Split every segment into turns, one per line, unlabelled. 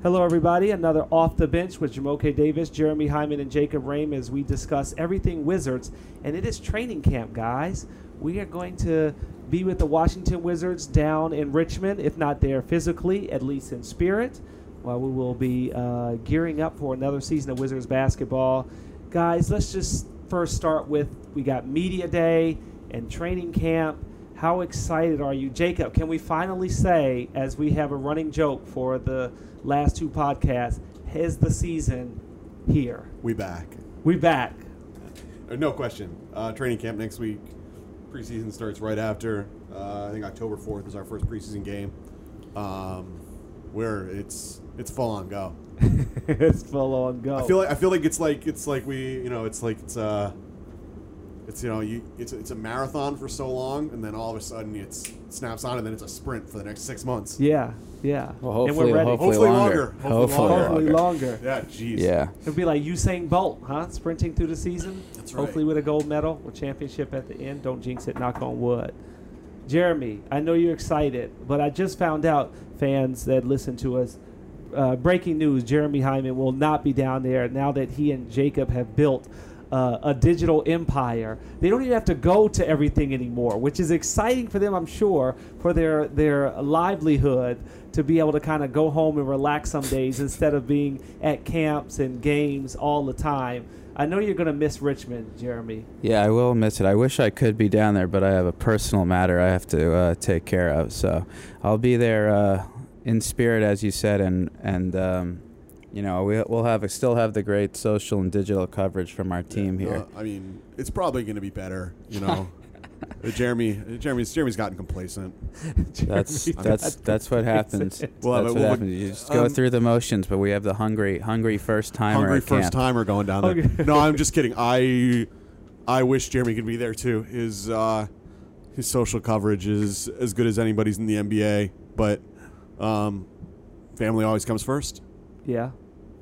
Hello, everybody. Another Off the Bench with Jamoke Davis, Jeremy Hyman, and Jacob Rame as we discuss everything Wizards. And it is training camp, guys. We are going to be with the Washington Wizards down in Richmond, if not there physically, at least in spirit, while we will be uh, gearing up for another season of Wizards basketball. Guys, let's just first start with we got Media Day and training camp. How excited are you? Jacob, can we finally say, as we have a running joke for the last two podcasts, is the season here?
We back.
We back.
Uh, no question. Uh, training camp next week. Preseason starts right after. Uh, I think October fourth is our first preseason game. Um, where it's it's full on go.
it's full on go.
I feel like I feel like it's like it's like we you know it's like it's uh it's you know you it's it's a marathon for so long and then all of a sudden it's it snaps on and then it's a sprint for the next six months.
yeah, yeah.
Well,
and
hopefully,
we're ready.
hopefully,
Hopefully
longer.
longer. Hopefully
Hopefully,
longer.
Hopefully longer.
Yeah, jeez.
Yeah.
It'll be like Usain Bolt, huh? Sprinting through the season.
That's right.
Hopefully with a gold medal with championship at the end. Don't jinx it. Knock on wood. Jeremy, I know you're excited, but I just found out, fans that listen to us, uh, breaking news: Jeremy Hyman will not be down there now that he and Jacob have built uh, a digital empire. They don't even have to go to everything anymore, which is exciting for them, I'm sure, for their their livelihood to be able to kind of go home and relax some days instead of being at camps and games all the time. I know you're going to miss Richmond, Jeremy.
Yeah, I will miss it. I wish I could be down there, but I have a personal matter I have to uh, take care of. So I'll be there uh, in spirit, as you said, and and um, you know we, we'll have still have the great social and digital coverage from our team here.
Uh, I mean, it's probably going to be better. You know, Jeremy, Jeremy's Jeremy's gotten complacent.
That's
Jeremy,
that's that's what happens.
Well,
that's
mean,
what
well,
happens. You just go
um,
through the motions, but we have the hungry hungry first timer
Hungry first
camp.
timer going down there.
Okay.
No, I'm just kidding. I I wish Jeremy could be there too. His uh, his social coverage is as good as anybody's in the NBA, but um, family always comes first.
Yeah,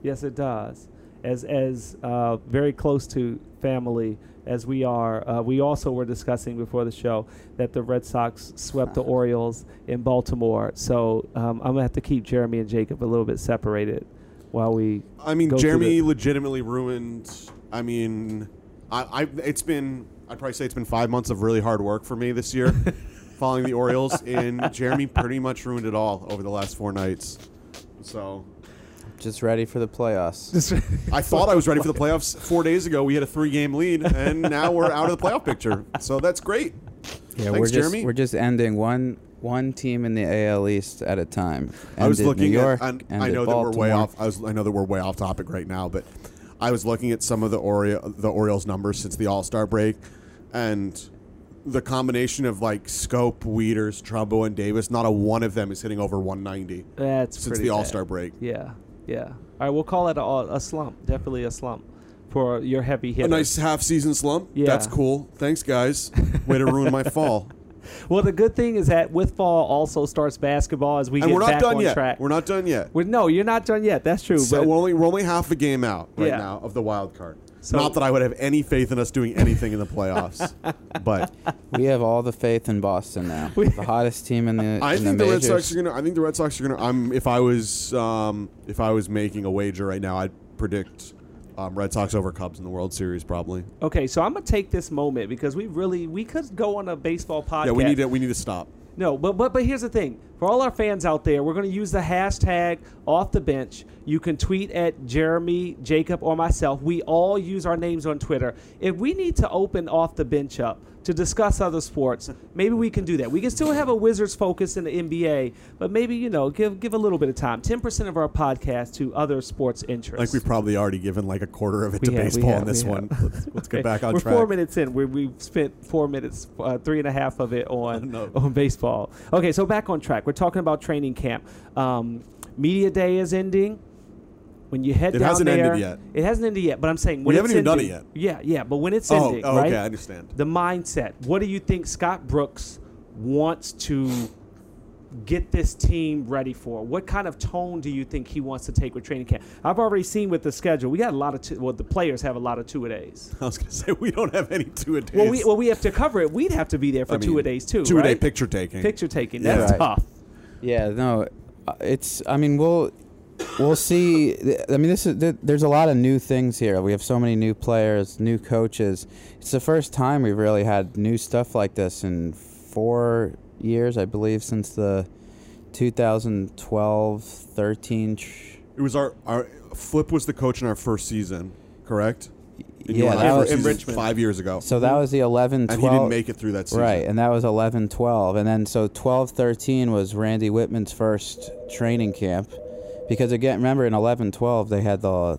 yes, it does. As as uh, very close to family as we are, uh, we also were discussing before the show that the Red Sox swept the Orioles in Baltimore. So um, I'm gonna have to keep Jeremy and Jacob a little bit separated while we.
I mean,
Go
Jeremy
the-
legitimately ruined. I mean, I, I it's been I'd probably say it's been five months of really hard work for me this year, following the Orioles, and Jeremy pretty much ruined it all over the last four nights. So
Just ready for the playoffs.
I thought I was ready for the playoffs four days ago. We had a three-game lead, and now we're out of the playoff picture. So that's great.
Yeah,
Thanks,
we're just
Jeremy.
we're just ending one one team in the AL East at a time.
I was looking
New York,
at. And I
ended
know that we're way off. I was. I know that we're way off topic right now, but I was looking at some of the Oreo, the Orioles numbers since the All Star break, and the combination of like Schoop, Wieters, Trumbo, and Davis. Not a one of them is hitting over 190
That's
since
pretty
the. All Star break.
Yeah, yeah. All right, we'll call it a, a slump. Definitely a slump for your heavy
hit.
A
nice half season slump.
Yeah.
That's cool. Thanks, guys. Way to ruin my fall.
Well, the good thing is that with fall also starts basketball as we
And
get
we're not
back
done
on
yet.
track.
We're not done yet.
We're- no, you're not done yet. That's true.
So
but
we're only we're only half a game out right
Yeah.
now of the wild card.
So-
not that I would have any faith in us doing anything in the playoffs, but
We have all the faith in Boston now.
We-
the hottest team in the
I
in
think
the,
the, Red
majors.
Sox are gonna. I think the Red Sox are gonna. I'm if I was um, if I was making a wager right now, I'd predict um, Red Sox over Cubs in the World Series probably.
okay, so I'm gonna take this moment because we really we could go on a baseball podcast.
Yeah, we need to we need to stop.
No, but but but here's the thing. For all our fans out there, we're going to use the hashtag off the bench. You can tweet at Jeremy, Jacob, or myself. We all use our names on Twitter. If we need to open off the bench up to discuss other sports, maybe we can do that. We can still have a Wizards focus in the NBA, but maybe you know give give a little bit of time. Ten percent of our podcast to other sports interests.
Like we've probably already given like a quarter of it to
have,
baseball
have,
on this one. Let's, let's get back on
We're
track.
four minutes in. We're, we've spent four minutes, uh, three and a half of it on
No.
on baseball. Okay, so back on track. We're talking about training camp. Um, media day is ending. When you head down there
It
down
hasn't
there,
ended yet.
It hasn't ended yet, but I'm saying when
We haven't even done it yet.
Yeah, yeah, but when it's
Oh,
ending,
oh,
right?
okay, I understand.
The mindset. What do you think Scott Brooks wants to get this team ready for? What kind of tone do you think he wants to take with training camp? I've already seen with the schedule. We got a lot of two, well, the players have a lot of two a days.
I was gonna say we don't have any two a days.
Well, we well we have to cover it. We'd have to be there for
I
two
mean,
a days too.
Two a day
right?
picture taking.
Picture taking. That's
Right.
tough.
Yeah, no, uh, it's. I mean, we'll we'll see. I mean, this is there's a lot of new things here. We have so many new players, new coaches. It's the first time we've really had new stuff like this in four years, I believe, since the 2012-13.
It was our our Flip was the coach in our first season, correct? And
yeah, that was,
first
Richmond.
five years ago,
so that was the 11
and
12.
he didn't make it through that season.
Right, and that was 11 12. And then so 12 13 was Randy Wittman's first training camp. Because again, remember in 11 12 they had the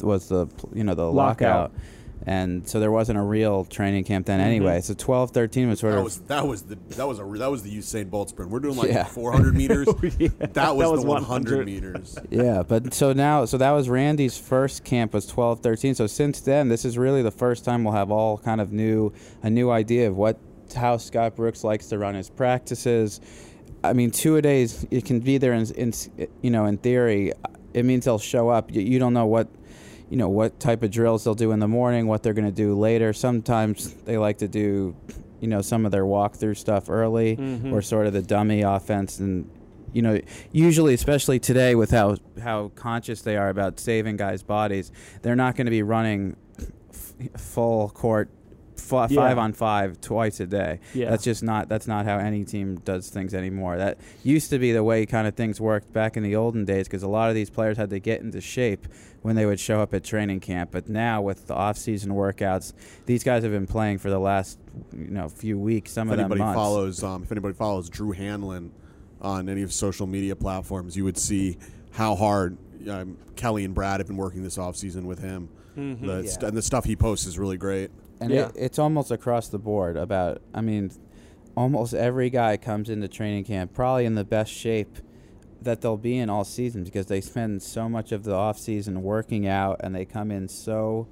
was the you know the
Lockout.
lockout. And so there wasn't a real training camp then mm-hmm. anyway. So 12 13 was sort
That
of
was that was the that was a that was the Usain Bolt sprint. We're doing like
Yeah.
400 meters.
Oh, yeah,
That was,
that was
the 100,
100.
meters.
yeah, but so now, so that was Randy's first camp was 12, 13. So since then, this is really the first time we'll have all kind of new, a new idea of what, how Scott Brooks likes to run his practices. I mean, two a days, it can be there in, in you know, in theory, it means they'll show up. You, you don't know what, you know, what type of drills they'll do in the morning, what they're going to do later. Sometimes they like to do, you know, some of their walkthrough stuff early
Mhm.
or sort of the dummy offense and you know usually especially today with how how conscious they are about saving guys bodies they're not going to be running f- full court f-
Yeah.
five on five twice a day
Yeah.
that's just not that's not how any team does things anymore that used to be the way kind of things worked back in the olden days because a lot of these players had to get into shape when they would show up at training camp but now with the off-season workouts these guys have been playing for the last you know few weeks some
If
of them
anybody
months
follows, um, if anybody follows Drew Hanlen on any of social media platforms, you would see how hard um, Kelly and Brad have been working this offseason with him.
Mhm.
The
Yeah.
st- and the stuff he posts is really great.
And
Yeah.
it, it's almost across the board about, I mean, almost every guy comes into training camp probably in the best shape that they'll be in all season because they spend so much of the off season working out and they come in so,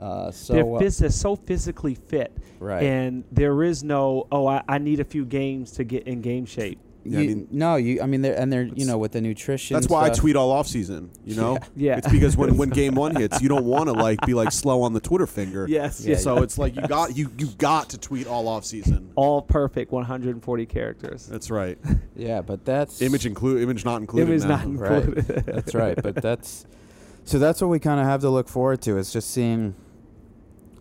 uh, so
they're, phys- they're so physically fit,
right.
and there is no oh I, I need a few games to get in game shape.
Yeah, I mean-
no, you. I mean, they're and they're you know with the nutrition.
That's why I tweet all off season. You know,
Yeah.
it's because when, when game one hits, you don't want to like be like slow on the Twitter finger.
Yes,
Yeah,
yes.
So it's like you got you you got to tweet all off season.
all perfect 140 characters.
That's right.
Yeah, but that's
Image include image not included.
Image
now.
not
Right.
included.
That's right, but that's so that's what we kind of have to look forward to is just seeing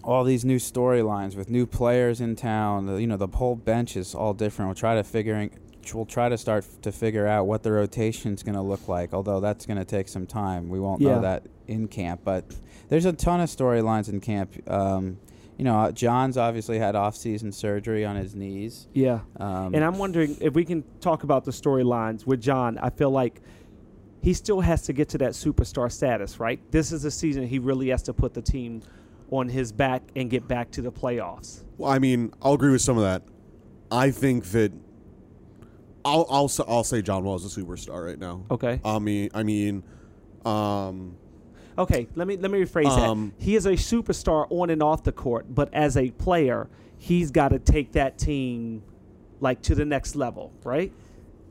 all these new storylines with new players in town. The- You know, the whole bench is all different. We'll try to figuring we'll try to start f- to figure out what the rotation's going to look like. Although that's going to take some time. We won't
Yeah.
know that in camp, but there's a ton of storylines in camp. Um, you know, uh, John's obviously had off-season surgery on his knees.
yeah.
Um,
And I'm wondering if we can talk about the storylines with John. I feel like he still has to get to that superstar status, right? This is a season he really has to put the team on his back and get back to the playoffs.
Well, I mean, I'll agree with some of that. I think that I'll I'll s- I'll say John Wall is a superstar right now.
Okay.
I mean, I mean, um,
Okay, let me let me rephrase
Um,
that. He is a superstar on and off the court, but as a player, he's got to take that team like to the next level, right?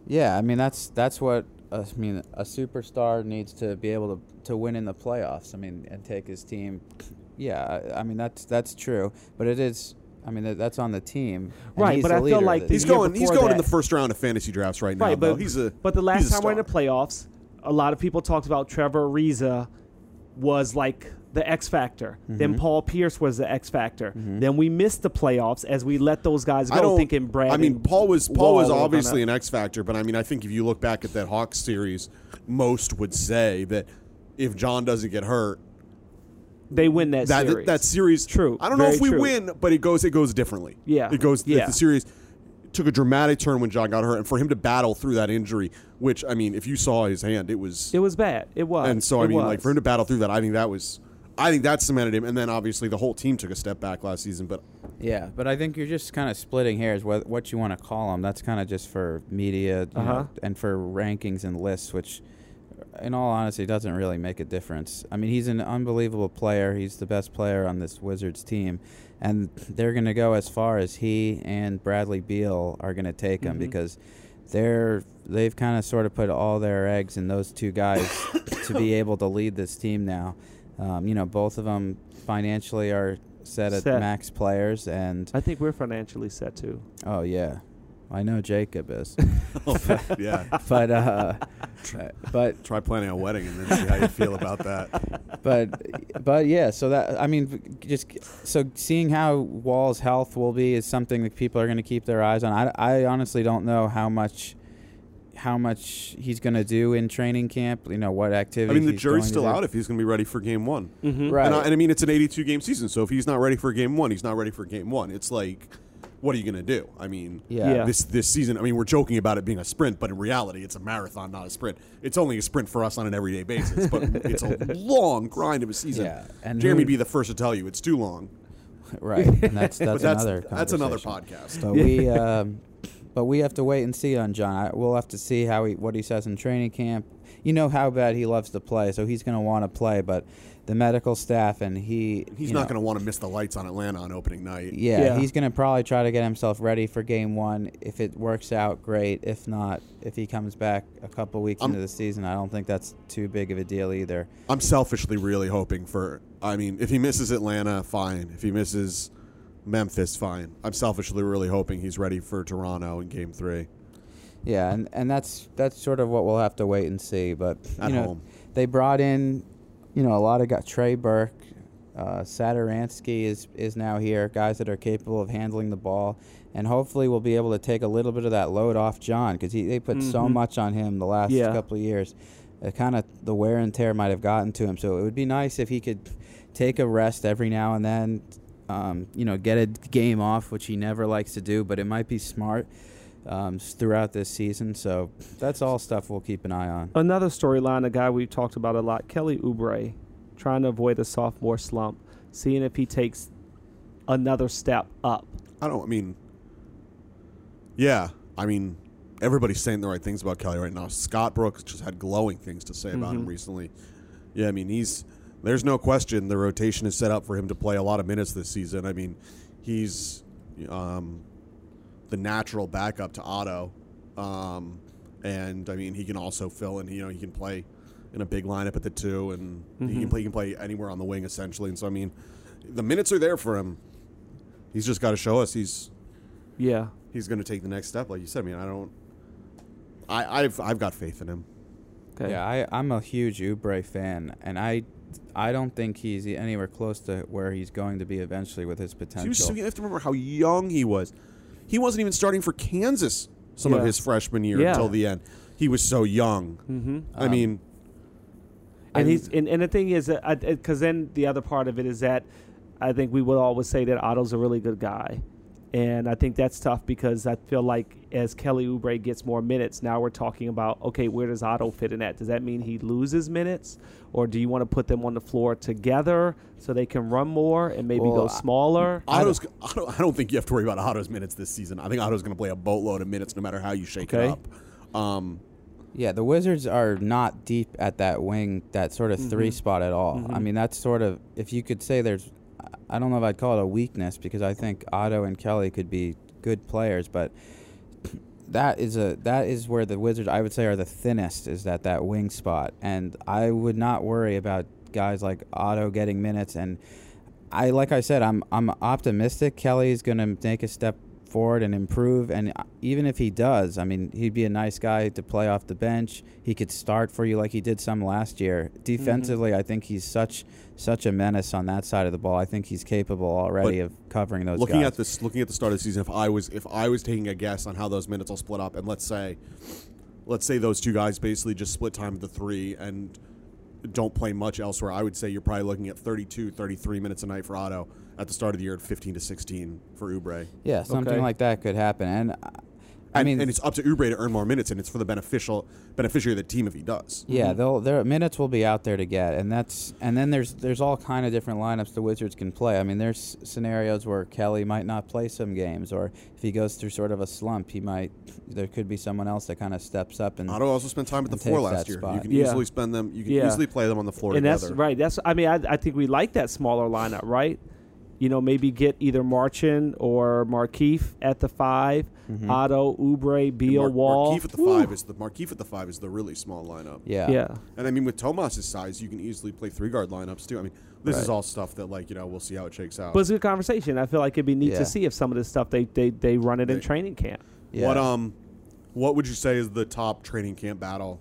Yeah, I mean that's that's what uh, I mean. A superstar needs to be able to to win in the playoffs. I mean, and take his team. Yeah, I, I mean that's that's true, but it is. I mean that, that's on the team.
Right, but
the
I feel like
the
the
he's
year
going he's
before
going in the first round of fantasy drafts right now.
Right,
though.
but
he's a
but the last time we're in the playoffs, a lot of people talked about Trevor Ariza was like the X factor. Then
Mhm.
Paul Pierce was the X factor.
Mhm.
Then we missed the playoffs as we let those guys
I
go,
don't
thinking Brad.
I mean, Paul was Paul was obviously an X factor, but I mean, I think if you look back at that Hawks series, most would say that if John doesn't get hurt,
they win that,
that
series.
that series.
True,
I don't know if we
true.
win, but it goes it goes differently.
Yeah.
it goes.
Yeah.
The series took a dramatic turn when John got hurt, and for him to battle through that injury, which I mean, if you saw his hand, it was.
it was bad. It was.
and so I
It
mean, like for him to battle through that, I think that was. I think that cemented him, and then obviously the whole team took a step back last season. But
Yeah, but I think you're just kind of splitting hairs. What what you want to call them? That's kind of just for media
Uh-huh.
know, and for rankings and lists, which, in all honesty, doesn't really make a difference. I mean, he's an unbelievable player. He's the best player on this Wizards team, and they're going to go as far as he and Bradley Beal are going to take him
Mhm.
because they're they've kind of sort of put all their eggs in those two guys to be able to lead this team now. Um, you know, both of them financially are set at max players, and
I think we're financially set too.
oh yeah, I know Jacob is,
yeah.
but uh, but
Try planning a wedding and then see how you feel about that.
but but yeah. So that I mean, just so seeing how Wall's health will be is something that people are going to keep their eyes on. I, I honestly don't know how much how much he's going to do in training camp. You know what
activity.
I
mean, the
he's
jury's still out if he's going to be ready for game one.
Mm-hmm.
Right.
And I, and I mean, it's an 82 game season, so if he's not ready for game one, he's not ready for game one. It's like, what are you going to do? I mean,
Yeah.
Yeah.
this this season. I mean, we're joking about it being a sprint, but in reality, it's a marathon, not a sprint. It's only a sprint for us on an everyday basis, but it's a long grind of a season.
Yeah, and
Jeremy,
who-
be the first to tell you it's too long.
Right. And that's that's,
that's
another
that's another podcast.
But we, um, but we have to wait and see on John. I, we'll have to see how he what he says in training camp. You know how bad he loves to play, so he's going to want to play. But the medical staff and he,
He's not going to want to miss the lights on Atlanta on opening night.
Yeah,
Yeah.
he's going to probably try to get himself ready for game one. If it works out, great. If not, if he comes back a couple weeks
I'm-
into the season, I don't think that's too big of a deal either.
I'm selfishly really hoping for. I mean, if he misses Atlanta, fine. If he misses Memphis, fine. I'm selfishly really hoping he's ready for Toronto in Game Three
Yeah, and, and that's that's sort of what we'll have to wait and see. But you
at
know,
home.
they brought in, you know, a lot of got Trey Burke, uh, Satoransky is is now here, guys that are capable of handling the ball, and hopefully we'll be able to take a little bit of that load off John because they put so
Mhm.
much on him the last
Yeah.
couple of years. It kind of the wear and tear might have gotten to him, so it would be nice if he could take a rest every now and then. Um, you know, get a game off, which he never likes to do, but it might be smart um, throughout this season. So that's all stuff we'll keep an eye on.
Another storyline, a guy we've talked about a lot, Kelly Oubre, trying to avoid a sophomore slump, seeing if he takes another step up.
I don't. I mean, yeah. I mean, everybody's saying the right things about Kelly right now. Scott Brooks just had glowing things to say about him
Mhm.
recently. Yeah, I mean, he's. There's no question the rotation is set up for him to play a lot of minutes this season. I mean, he's um, the natural backup to Otto, um, and I mean, he can also fill in. You know, he can play in a big lineup at the two, and he can
Mhm.
play. He can play anywhere on the wing essentially. And so, I mean, the minutes are there for him. He's just got to show us he's
Yeah.
he's going to take the next step, like you said. I mean, I don't. I, I've I've got faith in him.
Okay.
Yeah, I, I'm a huge Oubre fan, and I, I don't think he's anywhere close to where he's going to be eventually with his potential.
so, you have to remember how young he was. He wasn't even starting for Kansas some of his freshman year
Yeah.
until the end. He was so young.
Mm-hmm.
I
Um,
mean,
And
I-
he's and, and the thing is, because then the other part of it is that I think we would always say that Otto's a really good guy, and I think that's tough because I feel like as Kelly Oubre gets more minutes, now we're talking about okay, where does Otto fit in at? Does that mean he loses minutes, or do you want to put them on the floor together so they can run more and maybe
Well,
go smaller?
Otto's. Otto, I don't think you have to worry about Otto's minutes this season. I think Otto's going to play a boatload of minutes no matter how you shake
Okay.
it up. Um,
Yeah, the Wizards are not deep at that wing, that sort of three
Mhm.
spot at all. I
Mhm.
mean, that's sort of if you could say there's, I don't know if I'd call it a weakness because I think Otto and Kelly could be good players, but that is a that is where the Wizards I would say are the thinnest is that that wing spot, and I would not worry about guys like Otto getting minutes and. I like I said, I'm I'm optimistic. Kelly's going to make a step forward and improve. And uh, even if he does, I mean, he'd be a nice guy to play off the bench. He could start for you like he did some last year. Defensively, I think he's such such a menace on that side of the ball. I think he's capable already
But
of covering those.
looking
guys.
at this, looking at the start of the season, if I was if I was taking a guess on how those minutes will split up, and let's say, let's say those two guys basically just split time at the three and don't play much elsewhere, I would say you're probably looking at 32, 33 minutes a night for Otto at the start of the year, and 15 to 16 for Oubre.
yeah, something
Okay.
like that could happen. And uh, I mean,
and it's up to Oubre to earn more minutes, and it's for the beneficial beneficiary of the team if he does.
Yeah, they'll their minutes will be out there to get, and that's and then there's there's all kind of different lineups the Wizards can play. I mean, there's scenarios where Kelly might not play some games, or if he goes through sort of a slump, he might. There could be someone else that kind of steps up and.
Otto also spent time at the
and
four
takes
last year.
spot.
You can
Yeah.
easily spend them. You can
Yeah.
easily play them on the floor
and
together.
that's right. That's I mean I, I think we like that smaller lineup, right? You know, maybe get either Marcin or Markieff at the 5
Mhm.
Otto, Oubre,
And
Beal,
Mar-
Wall.
Markieff at the
Woo.
five is the Markieff at the five is the really small lineup.
yeah,
yeah.
And I mean, with Tomas's size, you can easily play three guard lineups too. I mean, this is all stuff that like you know we'll see how it shakes out.
But it's a good conversation. I feel like it'd be neat
Yeah.
to see if some of this stuff they they, they run it in training camp.
Yeah.
What um, what would you say is the top training camp battle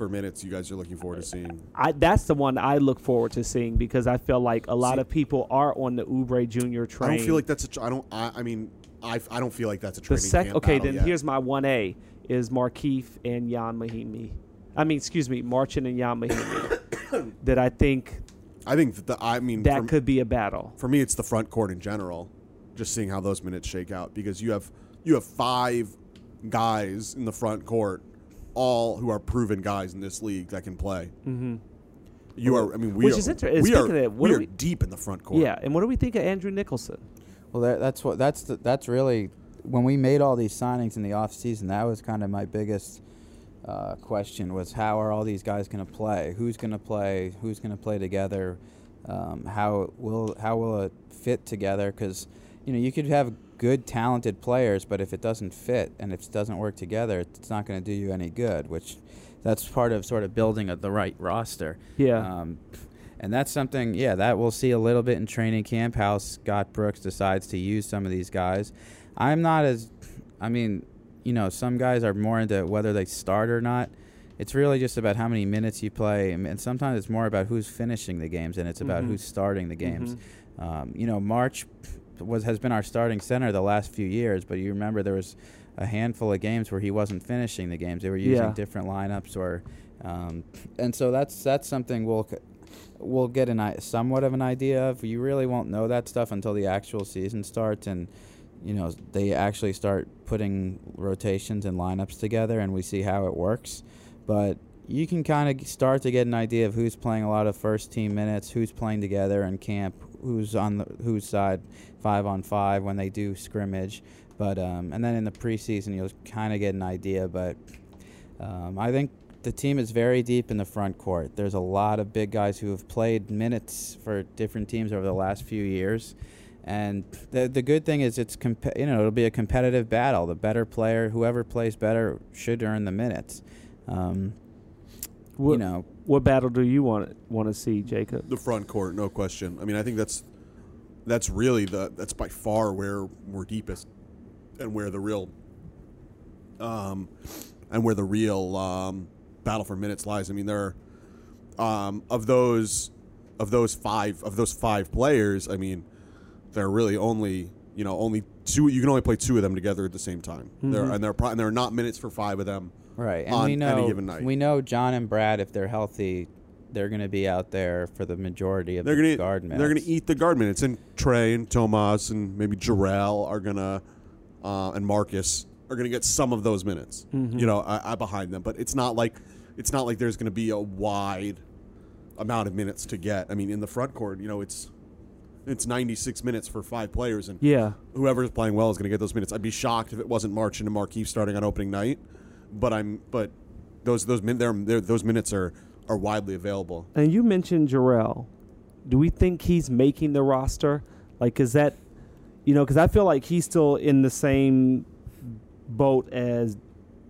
for minutes you guys are looking forward to seeing?
I, that's the one I look forward to seeing because I feel like a lot
See-
of people are on the Oubre Junior train.
I don't feel like that's a. I don't. I, I mean, I, I don't feel like that's a
the
training
sec.
camp
Okay, then
yet.
here's my one A is Markieff and Ian Mahinmi. I mean, excuse me, Marcin and Ian Mahinmi. that I think
I think that the. I mean,
that
for,
could be a battle.
for me, it's the front court in general. Just seeing how those minutes shake out because you have you have five guys in the front court, all who are proven guys in this league that can play.
Mm-hmm.
You are. I mean, we
Which
are.
is inter-
we
speaking
are,
of that, what
we are
we-
deep in the front court.
Yeah, and what do we think of Andrew Nicholson?
Well, that, that's what that's the, that's really when we made all these signings in the off season. That was kind of my biggest uh, question was how are all these guys going to play? Who's going to play? Who's going to play together? Um, how will how will it fit together? Because you know you could have good talented players, but if it doesn't fit and if it doesn't work together, it's not going to do you any good. Which that's part of sort of building a, the right roster.
Yeah.
Um, and that's something, yeah, that we'll see a little bit in training camp how Scott Brooks decides to use some of these guys. I'm not as, I mean, you know, some guys are more into whether they start or not. It's really just about how many minutes you play, and sometimes it's more about who's finishing the games, and it's about
Mhm.
who's starting the games.
Mhm.
Um, you know, March was has been our starting center the last few years, but you remember there was a handful of games where he wasn't finishing the games. They were using
Yeah.
different lineups, or um, and so that's that's something we'll we'll get an somewhat of an idea of. You really won't know that stuff until the actual season starts, and you know they actually start putting rotations and lineups together, and we see how it works. But you can kind of start to get an idea of who's playing a lot of first team minutes, who's playing together in camp, who's on the whose side, five on five when they do scrimmage. But um, and then in the preseason you'll kind of get an idea. But um, I think the team is very deep in the front court. There's a lot of big guys who have played minutes for different teams over the last few years. And the the good thing is it's comp- you know it'll be a competitive battle. The better player, whoever plays better, should earn the minutes. Um,
What,
you know,
what battle do you want want to see, Jacob?
the front court, no question. I mean, I think that's that's really the that's by far where we're deepest and where the real um and where the real um, battle for minutes lies. I mean, there are um, of those of those five of those five players. I mean, there are really only you know only two. You can only play two of them together at the same time. There
Mhm.
and there are pro- and there are not minutes for five of them.
Right, and we
any
know
given night.
we know John and Brad, if they're healthy, they're going to be out there for the majority of
They're
the
gonna
guard minutes.
they're gonna eat the guard minutes, and Trey and Tomas and maybe Jarell are gonna uh, and Marcus are gonna get some of those minutes.
Mhm.
You know, I, I behind them, but it's not like it's not like there's gonna be a wide amount of minutes to get. I mean, in the front court, you know, it's it's 96 minutes for five players, and
Yeah.
whoever's playing well is going to get those minutes. I'd be shocked if it wasn't March and Markieff starting on opening night, but I'm but those those min they're, they're, those minutes are are widely available.
And you mentioned Jarell. Do we think he's making the roster? Like, is that, you know, because I feel like he's still in the same boat as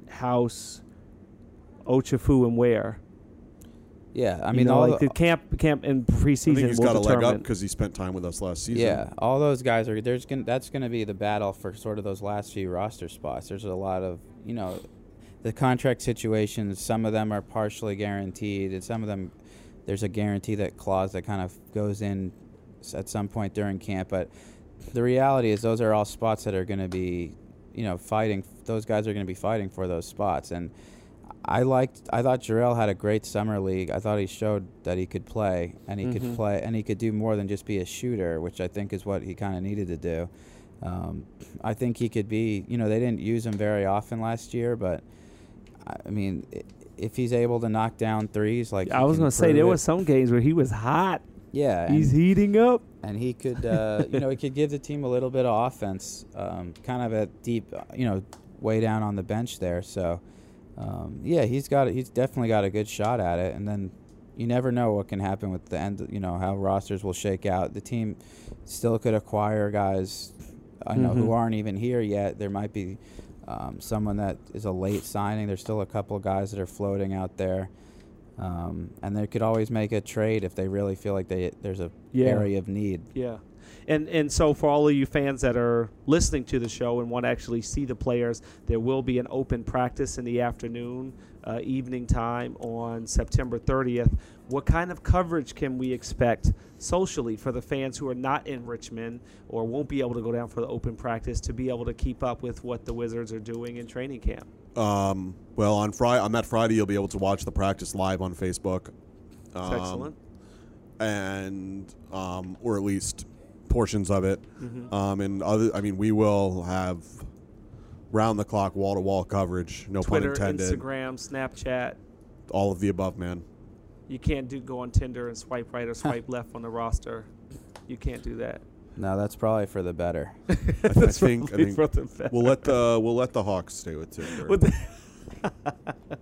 House, Ochefu, and Ware.
Yeah, I
You
mean,
know,
all
like
the,
the camp, camp in preseason
I think he's
will
got a leg up
determine.
because he spent time with us last season.
yeah, all those guys are. There's gonna that's gonna be the battle for sort of those last few roster spots. There's a lot of you know, the contract situations. Some of them are partially guaranteed, and some of them there's a guarantee that clause that kind of goes in at some point during camp. But the reality is, those are all spots that are going to be, you know, fighting. Those guys are going to be fighting for those spots, and I liked. I thought Jarell had a great summer league. I thought he showed that he could play, and he
Mhm.
could play, and he could do more than just be a shooter, which I think is what he kind of needed to do. Um, I think he could be. You know, they didn't use him very often last year, but I mean, if he's able to knock down threes, like
I was going to say there
it-
was some games where he was hot.
yeah, and,
He's heating up.
and he could, uh, you know, he could give the team a little bit of offense, um, kind of at deep, uh, you know, way down on the bench there. So, um, yeah, he's got, he's definitely got a good shot at it. And then you never know what can happen with the end, you know, how rosters will shake out. The team still could acquire guys, I know,
Mhm.
who aren't even here yet. There might be um, someone that is a late signing. There's still a couple of guys that are floating out there. Um, and they could always make a trade if they really feel like they there's a
Yeah.
area of need.
Yeah. And and so for all of you fans that are listening to the show and want to actually see the players, there will be an open practice in the afternoon, uh, evening time on September 30th. What kind of coverage can we expect socially for the fans who are not in Richmond or won't be able to go down for the open practice to be able to keep up with what the Wizards are doing in training camp?
Um, well, on Friday, on that Friday, you'll be able to watch the practice live on Facebook.
That's
Um,
excellent.
and um, or at least portions of it.
Mhm.
Um, and other, I mean, we will have round the clock, wall to wall coverage. No
Twitter,
pun intended.
Instagram, Snapchat.
All of the above, man.
You can't do go on Tinder and swipe right or swipe left on the roster. You can't do that.
No, that's probably for the better.
I, I think. I
Probably
think
for the better.
we'll let the we'll let the Hawks stay with Tinder.
With the-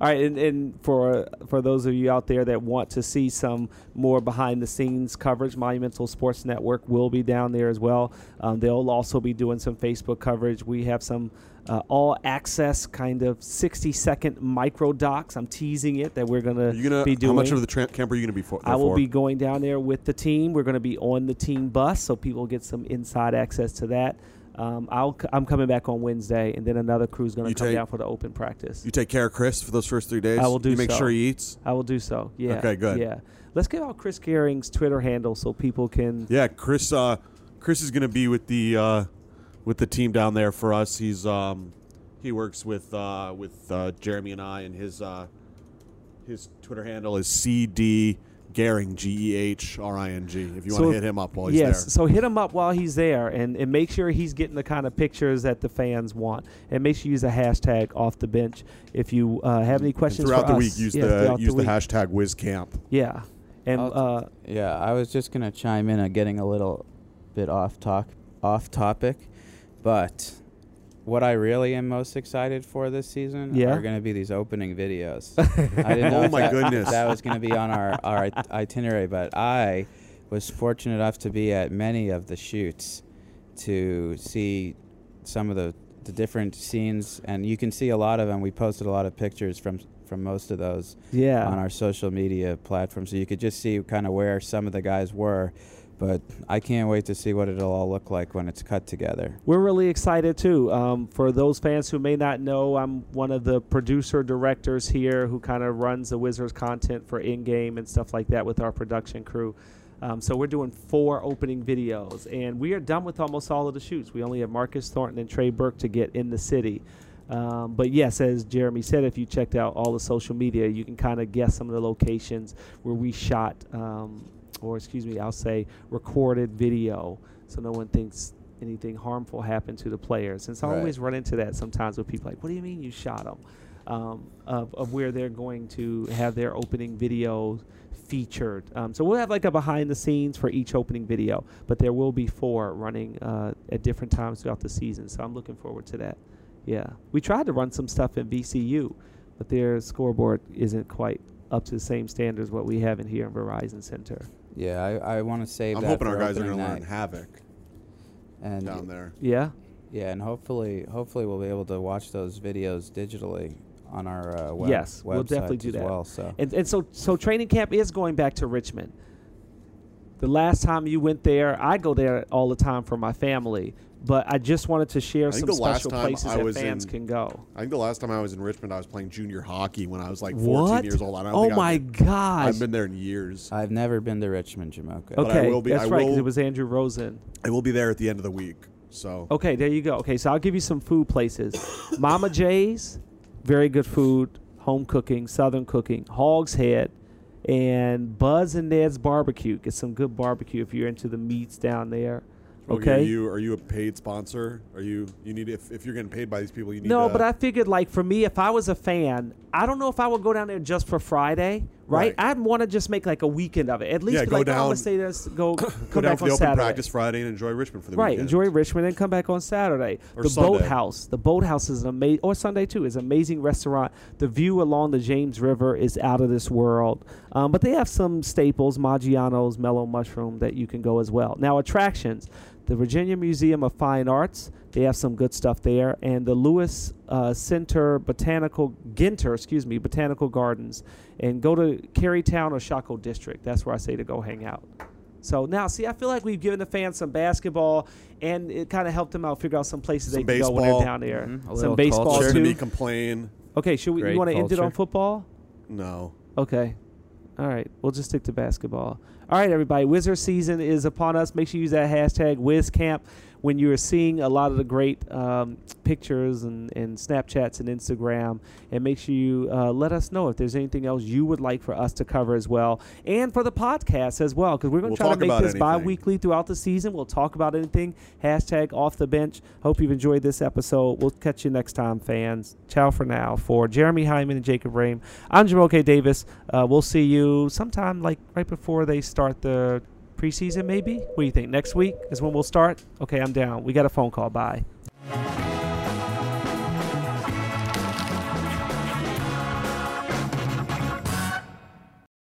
All right, and, and for for those of you out there that want to see some more behind the scenes coverage, Monumental Sports Network will be down there as well. Um, they'll also be doing some Facebook coverage. We have some uh, all access kind of 60 second micro docs. I'm teasing it that we're gonna,
gonna?
be doing.
How much of the tra- camp are you gonna be for?
I will
for?
be going down there with the team. We're going to be on the team bus, so people get some inside access to that. Um, I'll I'm coming back on Wednesday, and then another crew's going to come
take-
down for the open practice.
You take care of Chris for those first three days.
I will do
You make
so.
sure he eats.
I will do so. Yeah.
Okay, good.
Yeah. Let's give out Chris Gehring's Twitter handle so people can.
Yeah, Chris. Uh, Chris is gonna be with the uh, with the team down there for us. He's um, he works with uh, with uh, Jeremy and I, and his uh, his Twitter handle is CD Gehring G E H R I N G. If you want to hit him up while he's
yes.
there.
So hit him up while he's there, and, and make sure he's getting the kind of pictures that the fans want, and make sure you use the hashtag off the bench if you uh, have any
And
questions
throughout
for
the
us.
week, use
Yeah,
the
throughout
use the,
week.
hashtag WizCamp.
Yeah. And uh,
Yeah, I was just gonna chime in on getting a little bit off talk, off topic, but what I really am most excited for this season
Yeah.
are gonna be these opening videos. I didn't know
Oh my
that,
goodness.
that was gonna be on our our itinerary, but I was fortunate enough to be at many of the shoots to see some of the the different scenes, and you can see a lot of them. We posted a lot of pictures from from most of those
yeah.
on our social media platforms, so you could just see kind of where some of the guys were. But I can't wait to see what it'll all look like when it's cut together.
We're really excited too. Um, for those fans who may not know, I'm one of the producer directors here who kind of runs the Wizards content for in game and stuff like that with our production crew. Um, so we're doing four opening videos, and we are done with almost all of the shoots. We only have Marcus Thornton and Trey Burke to get in the city. Um, but yes, as Jeremy said, if you checked out all the social media, you can kind of guess some of the locations where we shot, um, or excuse me, I'll say recorded video, so no one thinks anything harmful happened to the players. And so I always run into that sometimes with people like, "What do you mean you shot them?" Um, of, of where they're going to have their opening video featured. Um, so we'll have like a behind the scenes for each opening video, but there will be four running uh, at different times throughout the season. So I'm looking forward to that. Yeah, we tried to run some stuff in VCU, but their scoreboard isn't quite up to the same standards what we have in here in Verizon Center.
Yeah, I, I want to save
I'm
that
hoping
for
our guys are going to learn havoc
and
down there.
Yeah,
yeah, and hopefully, hopefully we'll be able to watch those videos digitally on our uh, web,
Yes, we'll definitely do
as
that.
well. So
and and so so training camp is going back to Richmond. The last time you went there, I go there all the time for my family, but I just wanted to share some
the last
special places
I
that fans
in-
can go.
I think the last time I was in Richmond, I was playing junior hockey when I was like 14
What?
years old. I don't
Oh
think I've
my
been-
gosh!
I've been there in years.
I've never been to Richmond, Jamoke.
But I
okay,
will be-
that's
I
right. 'cause
will-
it was Andrew Rosen.
I will be there at the end of the week. So
Okay, there you go. Okay, so I'll give you some food places. Mama J's, very good food, home cooking, southern cooking. Hog's Head, and Buzz and Ned's Barbecue. Get some good barbecue if you're into the meats down there.
Okay.
Okay.
Are you are you a paid sponsor? Are you you need if, if you're getting paid by these people you need
No,
to,
but I figured like for me, if I was a fan, I don't know if I would go down there just for Friday, right?
Right.
I'd want to just make like a weekend of it. At least
Yeah, go
like, oh, I'm gonna
down-
stay there, go
go
come
down
back
for
on
the open
Saturday.
practice Friday and enjoy Richmond for the
Right,
weekend.
enjoy Richmond and come back on Saturday.
Or
the
Sunday.
Boathouse, the Boathouse is an amazing, or Sunday too, is an amazing restaurant. The view along the James River is out of this world. Um, but they have some staples, Maggiano's, Mellow Mushroom, that you can go as well. Now attractions, the Virginia Museum of Fine Arts, they have some good stuff there, and the Lewis uh, Center Botanical Ginter, excuse me, Botanical Gardens, and go to Carytown or Shockoe District. That's where I say to go hang out. So now, see, I feel like we've given the fans some basketball, and it kind of helped them out figure out some places
Some
they can go when they're down there.
Mhm,
Some baseball
culture.
Too.
me complain.
Okay, should we?
Great
you want to end it on football?
No.
Okay. All right. We'll just stick to basketball. All right, everybody. Wizard season is upon us. Make sure you use that hashtag WizCamp when you're seeing a lot of the great um, pictures and, and Snapchats and Instagram. And make sure you uh, let us know if there's anything else you would like for us to cover as well. And for the podcast as well, because we're going
We'll
to try to make this
anything.
bi weekly throughout the season. We'll talk about anything. Hashtag off the bench. Hope you've enjoyed this episode. We'll catch you next time, fans. Ciao for now. For Jeremy Hyman and Jacob Rame, I'm Jamoke Davis. Uh, we'll see you sometime like right before they start the preseason maybe? What do you think? Next week is when we'll start? Okay, I'm down. We got a phone call. Bye.